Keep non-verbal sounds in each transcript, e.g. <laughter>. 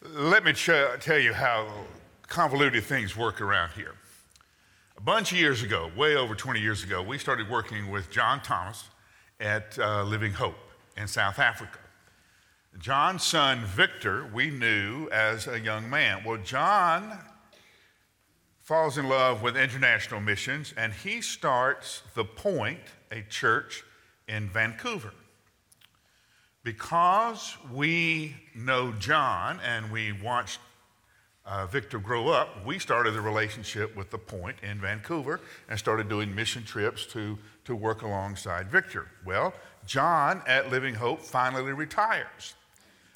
Let me ch- tell you how convoluted things work around here. A bunch of years ago, way over 20 years ago, we started working with John Thomas at uh, Living Hope in South Africa. John's son, Victor, we knew as a young man. Well, John falls in love with international missions and he starts The Point, a church in Vancouver. Because we know John and we watched uh, Victor grow up, we started the relationship with The Point in Vancouver and started doing mission trips to, to work alongside Victor. Well, John at Living Hope finally retires.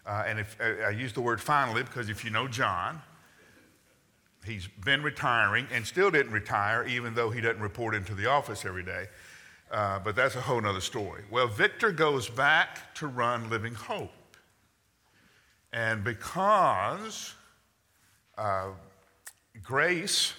Uh, and if, I use the word finally because if you know John, he's been retiring and still didn't retire, even though he doesn't report into the office every day. Uh, but that's a whole other story. Well, Victor goes back to run Living Hope. And because uh, Grace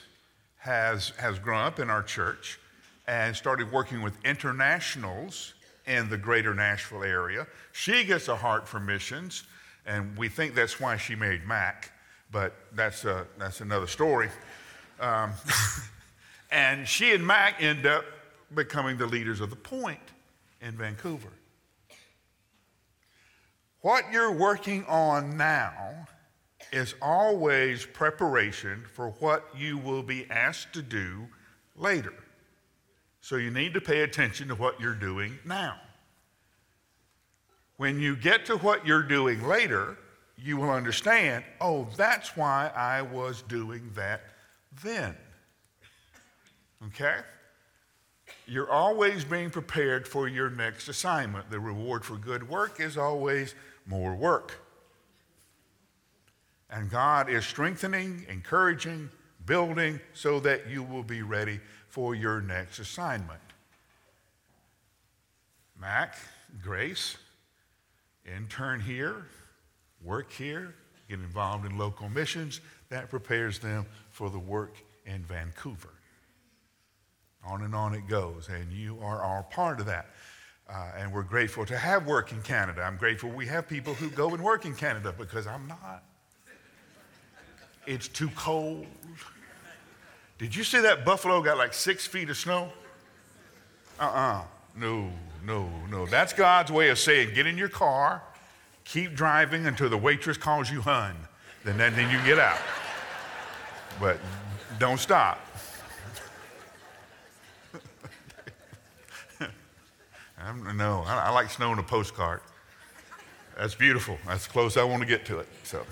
has, has grown up in our church and started working with internationals in the greater Nashville area. She gets a heart for missions, and we think that's why she married Mac, but that's, a, that's another story. Um, <laughs> and she and Mac end up becoming the leaders of the Point in Vancouver. What you're working on now is always preparation for what you will be asked to do later. So you need to pay attention to what you're doing now. When you get to what you're doing later, you will understand oh, that's why I was doing that then. Okay? You're always being prepared for your next assignment. The reward for good work is always more work. And God is strengthening, encouraging, building so that you will be ready for your next assignment. Mac, Grace, intern here, work here, get involved in local missions. That prepares them for the work in Vancouver. On and on it goes, and you are all part of that. Uh, and we're grateful to have work in Canada. I'm grateful we have people who go and work in Canada because I'm not. It's too cold. Did you see that buffalo got like six feet of snow? Uh uh-uh. uh No, no, no. That's God's way of saying get in your car, keep driving until the waitress calls you hun. Then, then, then you get out. But don't stop. No, I, I like snow in a postcard. That's beautiful. That's close I want to get to it. So.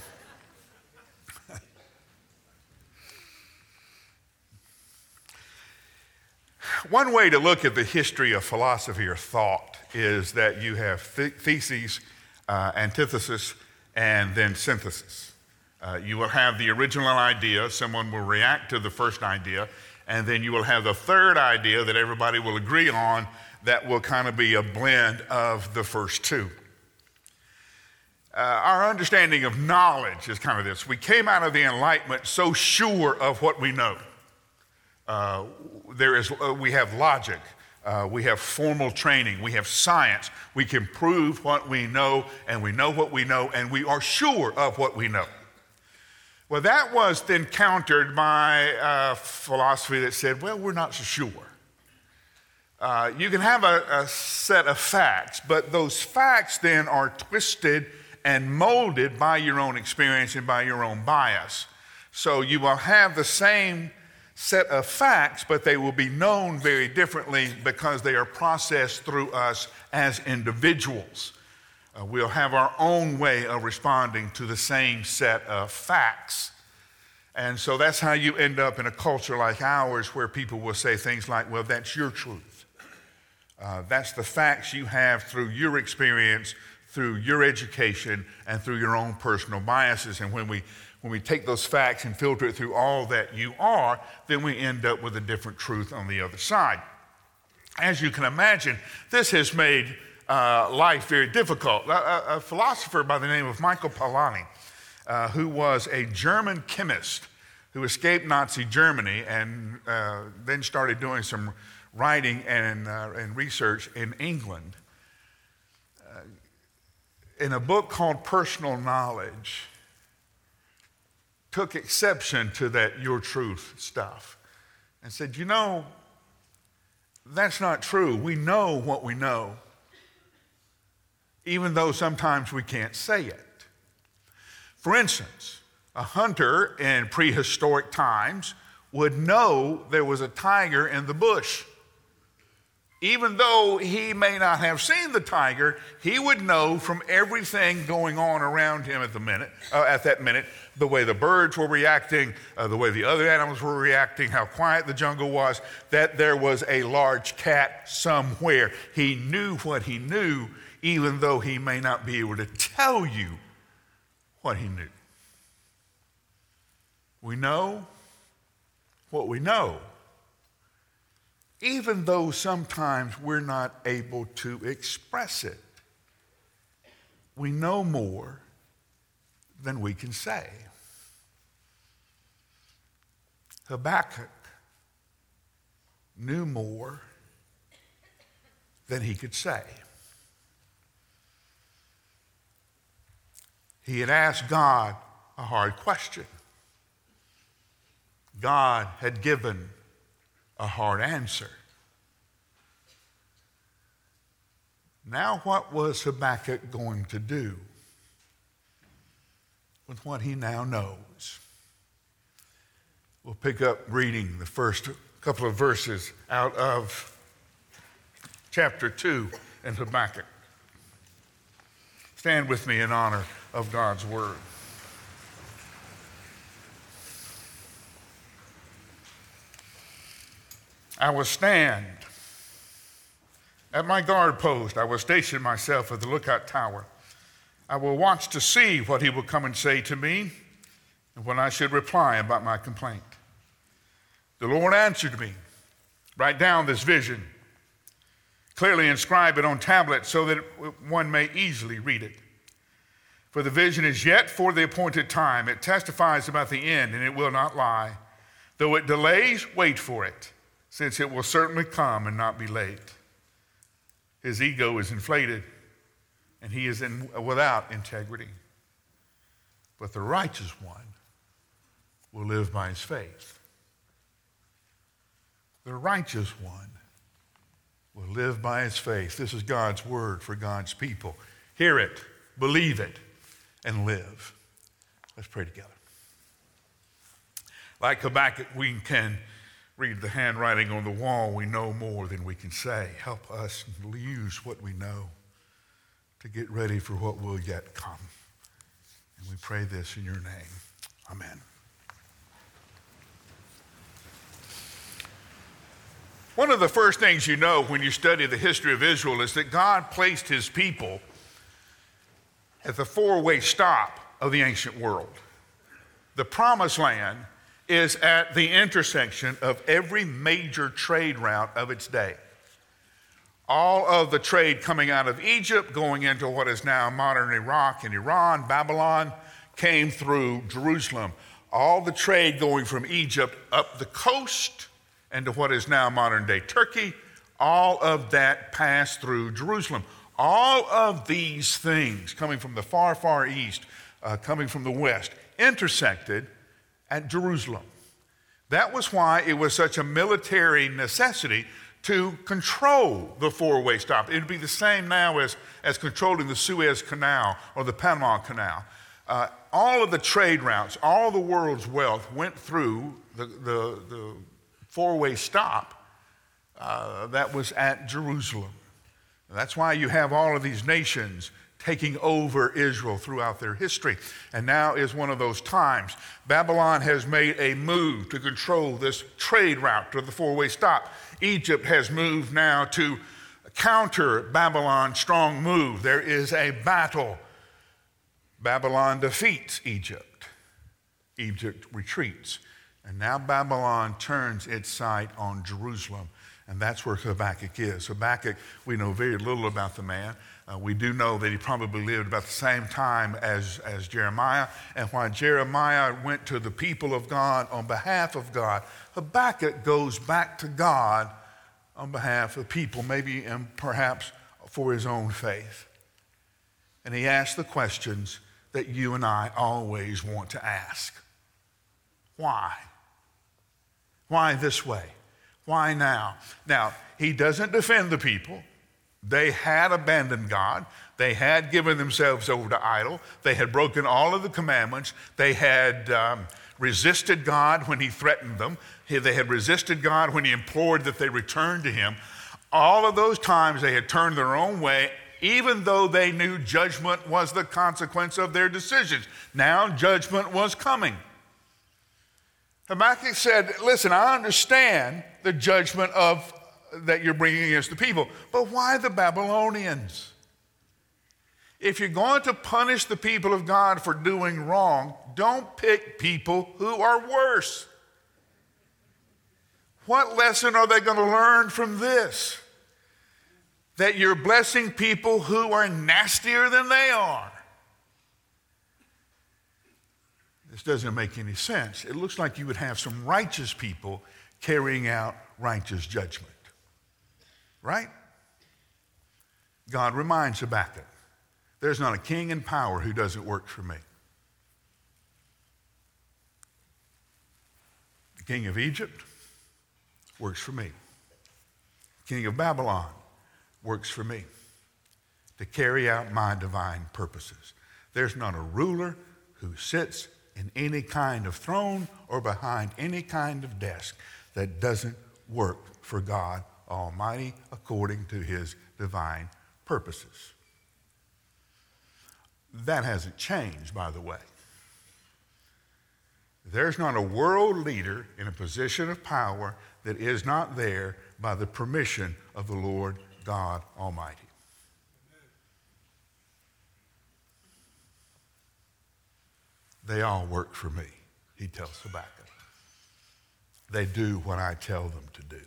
One way to look at the history of philosophy or thought is that you have theses, uh, antithesis, and then synthesis. Uh, you will have the original idea, someone will react to the first idea, and then you will have the third idea that everybody will agree on that will kind of be a blend of the first two. Uh, our understanding of knowledge is kind of this. We came out of the Enlightenment so sure of what we know. Uh, there is, uh, we have logic, uh, we have formal training, we have science. We can prove what we know, and we know what we know, and we are sure of what we know. Well, that was then countered by a philosophy that said, well, we're not so sure. Uh, you can have a, a set of facts, but those facts then are twisted and molded by your own experience and by your own bias. So you will have the same set of facts, but they will be known very differently because they are processed through us as individuals. Uh, we'll have our own way of responding to the same set of facts. And so that's how you end up in a culture like ours where people will say things like, well, that's your truth. Uh, that's the facts you have through your experience, through your education, and through your own personal biases. And when we when we take those facts and filter it through all that you are, then we end up with a different truth on the other side. As you can imagine, this has made uh, life very difficult. A, a, philosopher by the name of Michael Polanyi, uh, who was a German chemist who escaped Nazi Germany and uh, then started doing some writing and, uh, and research in England. Uh, in a book called Personal Knowledge, took exception to that your truth stuff and said, You know, that's not true. We know what we know, even though sometimes we can't say it. For instance, a hunter in prehistoric times would know there was a tiger in the bush. Even though he may not have seen the tiger, he would know from everything going on around him at the minute, uh, at that minute, the way the birds were reacting, uh, the way the other animals were reacting, how quiet the jungle was, that there was a large cat somewhere. He knew what he knew, even though he may not be able to tell you what he knew. We know what we know, even though sometimes we're not able to express it. We know more than we can say. Habakkuk knew more than he could say. He had asked God a hard question. God had given a hard answer. Now, what was Habakkuk going to do with what he now knows? We'll pick up reading the first couple of verses out of chapter 2 in Habakkuk. Stand with me in honor of God's word. I will stand at my guard post. I will station myself at the lookout tower. I will watch to see what he will come and say to me and when I should reply about my complaint. The Lord answered me Write down this vision, clearly inscribe it on tablets so that one may easily read it. For the vision is yet for the appointed time. It testifies about the end, and it will not lie. Though it delays, wait for it since it will certainly come and not be late. His ego is inflated, and he is in, without integrity. But the righteous one will live by his faith. The righteous one will live by his faith. This is God's word for God's people. Hear it, believe it, and live. Let's pray together. Like Habakkuk, we can read the handwriting on the wall, we know more than we can say. Help us use what we know to get ready for what will yet come. And we pray this in your name. Amen. One of the first things you know when you study the history of Israel is that God placed his people at the four way stop of the ancient world. The promised land is at the intersection of every major trade route of its day. All of the trade coming out of Egypt, going into what is now modern Iraq and Iran, Babylon, came through Jerusalem. All the trade going from Egypt up the coast and to what is now modern day Turkey, all of that passed through Jerusalem. All of these things coming from the far, far east, uh, coming from the west, intersected at Jerusalem. That was why it was such a military necessity to control the four way stop. It would be the same now as, as controlling the Suez Canal or the Panama Canal. Uh, all of the trade routes, all the world's wealth went through the, the, the four way stop uh, that was at Jerusalem. That's why you have all of these nations taking over Israel throughout their history. And now is one of those times. Babylon has made a move to control this trade route to the four way stop. Egypt has moved now to counter Babylon's strong move. There is a battle. Babylon defeats Egypt, Egypt retreats. And now Babylon turns its sight on Jerusalem. And that's where Habakkuk is. Habakkuk, we know very little about the man. Uh, we do know that he probably lived about the same time as, as Jeremiah. And while Jeremiah went to the people of God on behalf of God, Habakkuk goes back to God on behalf of people, maybe and perhaps for his own faith. And he asks the questions that you and I always want to ask Why? Why this way? Why now? Now, he doesn't defend the people. They had abandoned God. They had given themselves over to idol. They had broken all of the commandments. They had um, resisted God when He threatened them. They had resisted God when He implored that they return to Him. All of those times they had turned their own way, even though they knew judgment was the consequence of their decisions. Now judgment was coming. Habakkuk said, Listen, I understand the judgment of, that you're bringing against the people, but why the Babylonians? If you're going to punish the people of God for doing wrong, don't pick people who are worse. What lesson are they going to learn from this? That you're blessing people who are nastier than they are. This doesn't make any sense. It looks like you would have some righteous people carrying out righteous judgment. Right? God reminds Habakkuk there's not a king in power who doesn't work for me. The king of Egypt works for me. The king of Babylon works for me to carry out my divine purposes. There's not a ruler who sits in any kind of throne or behind any kind of desk that doesn't work for God Almighty according to his divine purposes. That hasn't changed, by the way. There's not a world leader in a position of power that is not there by the permission of the Lord God Almighty. They all work for me, he tells Habakkuk. They do what I tell them to do.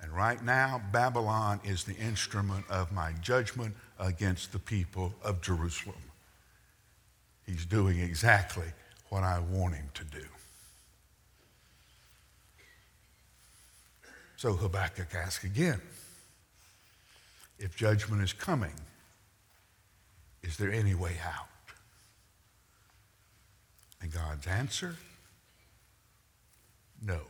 And right now, Babylon is the instrument of my judgment against the people of Jerusalem. He's doing exactly what I want him to do. So Habakkuk asks again if judgment is coming, is there any way out? And God's answer no.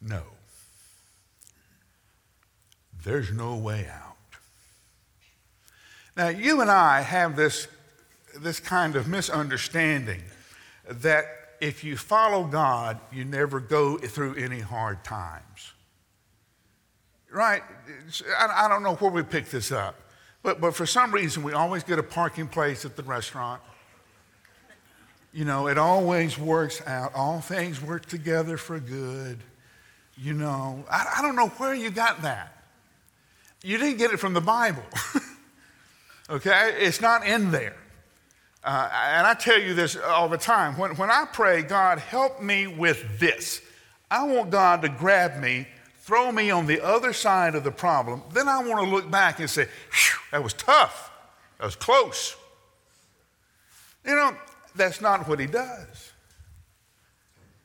No. There's no way out. Now, you and I have this, this kind of misunderstanding that if you follow God, you never go through any hard times. Right? I don't know where we pick this up, but, but for some reason, we always get a parking place at the restaurant. You know, it always works out. All things work together for good. You know, I, I don't know where you got that. You didn't get it from the Bible. <laughs> okay? It's not in there. Uh, and I tell you this all the time. When, when I pray, God, help me with this, I want God to grab me, throw me on the other side of the problem. Then I want to look back and say, that was tough. That was close. You know, that's not what He does.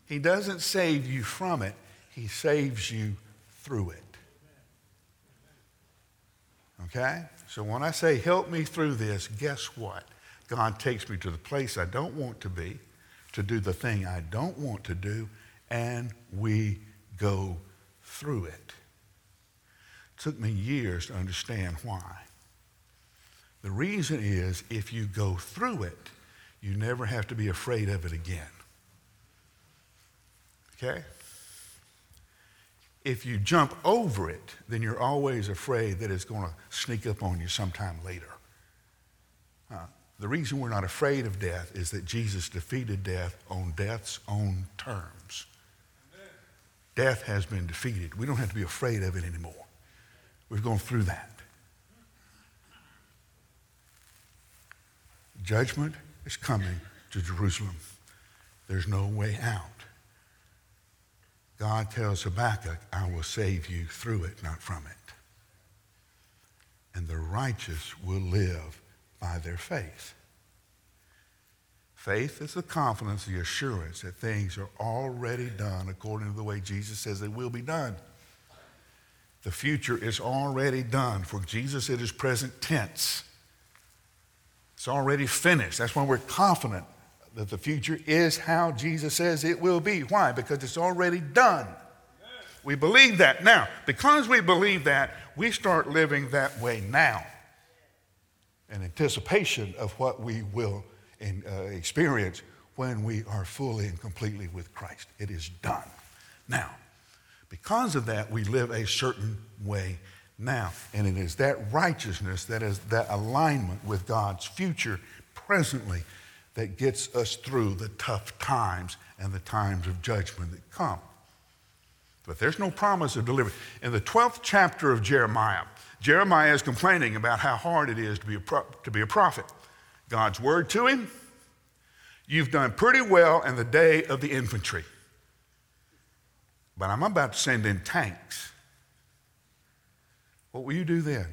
He doesn't save you from it, He saves you through it. Okay? So when I say, help me through this, guess what? God takes me to the place I don't want to be, to do the thing I don't want to do, and we go through it. It took me years to understand why. The reason is if you go through it, you never have to be afraid of it again. Okay? If you jump over it, then you're always afraid that it's going to sneak up on you sometime later. Uh, the reason we're not afraid of death is that Jesus defeated death on death's own terms. Amen. Death has been defeated. We don't have to be afraid of it anymore. We've gone through that. Judgment is coming to Jerusalem. There's no way out. God tells Habakkuk, I will save you through it, not from it. And the righteous will live by their faith. Faith is the confidence, the assurance that things are already done according to the way Jesus says they will be done. The future is already done. For Jesus, it is present tense. It's already finished. That's why we're confident that the future is how Jesus says it will be. Why? Because it's already done. We believe that. Now, because we believe that, we start living that way now in anticipation of what we will in, uh, experience when we are fully and completely with Christ. It is done. Now, because of that, we live a certain way now. And it is that righteousness, that is that alignment with God's future presently that gets us through the tough times and the times of judgment that come. But there's no promise of deliverance. In the 12th chapter of Jeremiah, Jeremiah is complaining about how hard it is to be a, pro- to be a prophet. God's word to him You've done pretty well in the day of the infantry, but I'm about to send in tanks. What will you do then?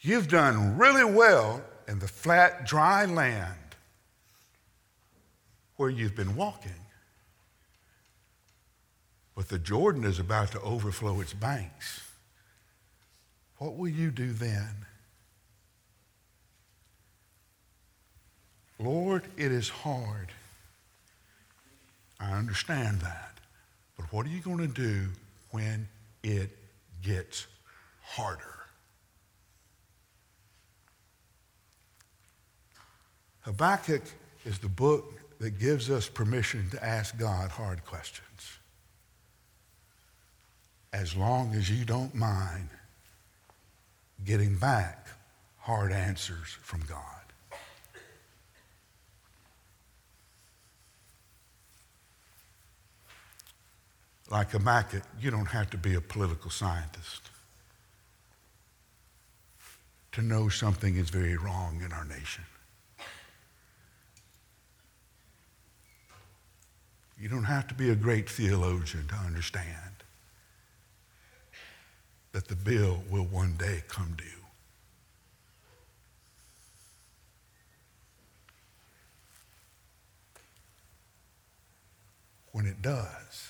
You've done really well in the flat, dry land where you've been walking. But the Jordan is about to overflow its banks. What will you do then? Lord, it is hard. I understand that. But what are you going to do when it gets harder? Habakkuk is the book that gives us permission to ask God hard questions. As long as you don't mind getting back hard answers from God. Like Habakkuk, you don't have to be a political scientist to know something is very wrong in our nation. You don't have to be a great theologian to understand that the bill will one day come due. When it does,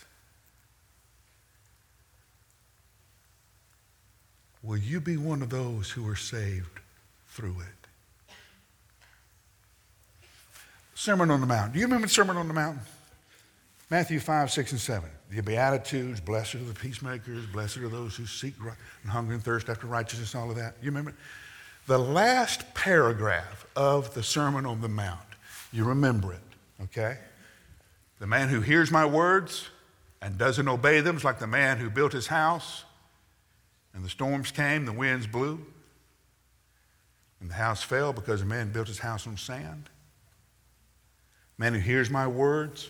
will you be one of those who are saved through it? Sermon on the Mount. Do you remember the Sermon on the Mount? Matthew 5, 6, and 7. The Beatitudes, blessed are the peacemakers, blessed are those who seek and hunger and thirst after righteousness, all of that. You remember? The last paragraph of the Sermon on the Mount, you remember it, okay? The man who hears my words and doesn't obey them is like the man who built his house and the storms came, the winds blew, and the house fell because a man built his house on sand. Man who hears my words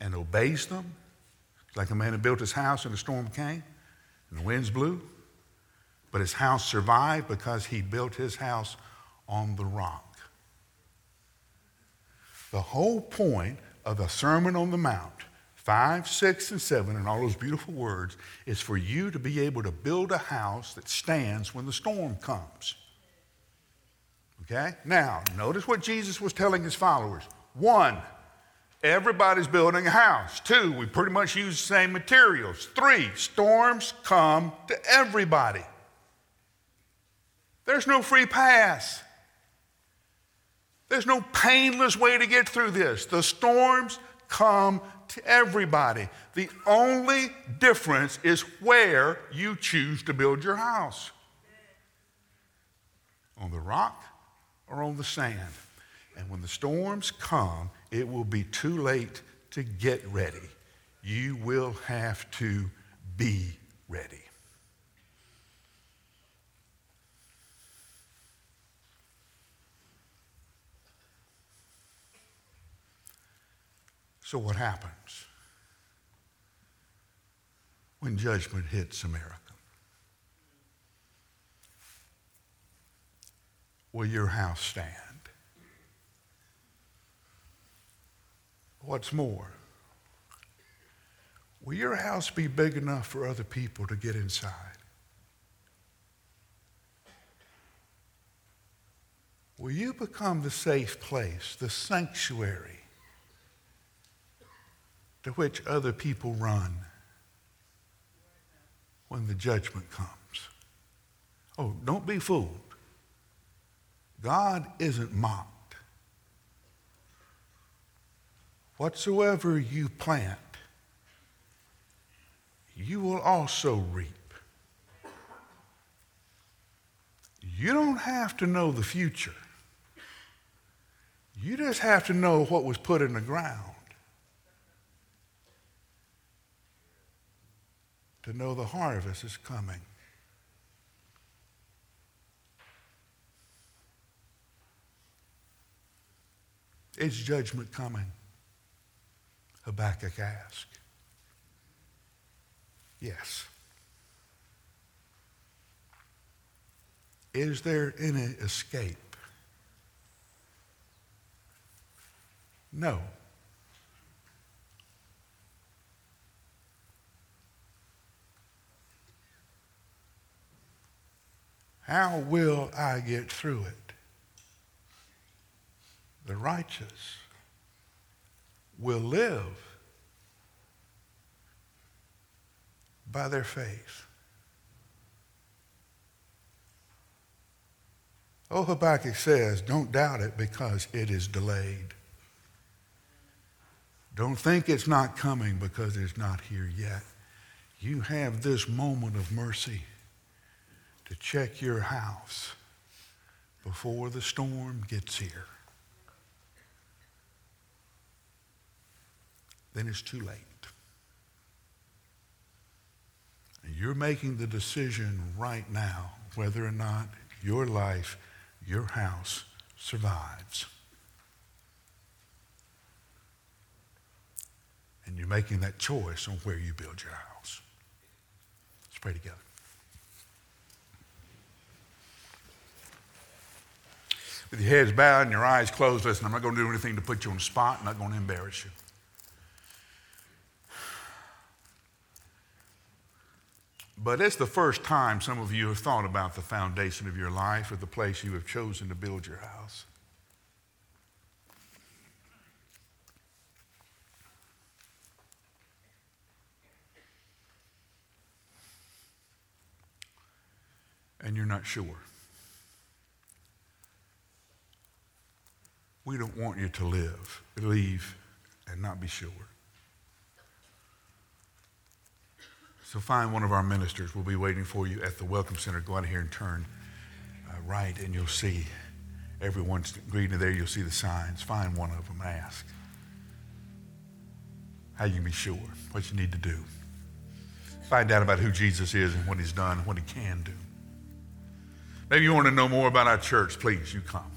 and obeys them, like a man who built his house and a storm came and the winds blew. But his house survived because he built his house on the rock. The whole point of the Sermon on the Mount, 5, 6, and 7, and all those beautiful words, is for you to be able to build a house that stands when the storm comes. Okay? Now, notice what Jesus was telling his followers. One, Everybody's building a house. Two, we pretty much use the same materials. Three, storms come to everybody. There's no free pass. There's no painless way to get through this. The storms come to everybody. The only difference is where you choose to build your house on the rock or on the sand. And when the storms come, it will be too late to get ready. You will have to be ready. So, what happens when judgment hits America? Will your house stand? What's more, will your house be big enough for other people to get inside? Will you become the safe place, the sanctuary to which other people run when the judgment comes? Oh, don't be fooled. God isn't mocked. Whatsoever you plant, you will also reap. You don't have to know the future. You just have to know what was put in the ground to know the harvest is coming. Is judgment coming? Habakkuk asked. Yes. Is there any escape? No. How will I get through it? The righteous will live by their faith. Oh, Habakkuk says, don't doubt it because it is delayed. Don't think it's not coming because it's not here yet. You have this moment of mercy to check your house before the storm gets here. Then it's too late. And you're making the decision right now whether or not your life, your house survives. And you're making that choice on where you build your house. Let's pray together. With your heads bowed and your eyes closed, listen, I'm not going to do anything to put you on the spot. I'm not going to embarrass you. But it's the first time some of you have thought about the foundation of your life or the place you have chosen to build your house. and you're not sure. We don't want you to live, leave, and not be sure. So find one of our ministers. We'll be waiting for you at the Welcome Center. Go out here and turn uh, right, and you'll see everyone's greeting there. You'll see the signs. Find one of them ask how you can be sure, what you need to do. Find out about who Jesus is and what he's done and what he can do. Maybe you want to know more about our church, please, you come.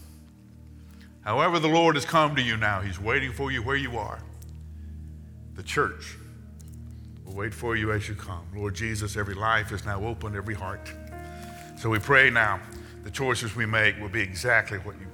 However, the Lord has come to you now, He's waiting for you where you are. The church will wait for you as you come. Lord Jesus, every life is now open, every heart. So we pray now the choices we make will be exactly what you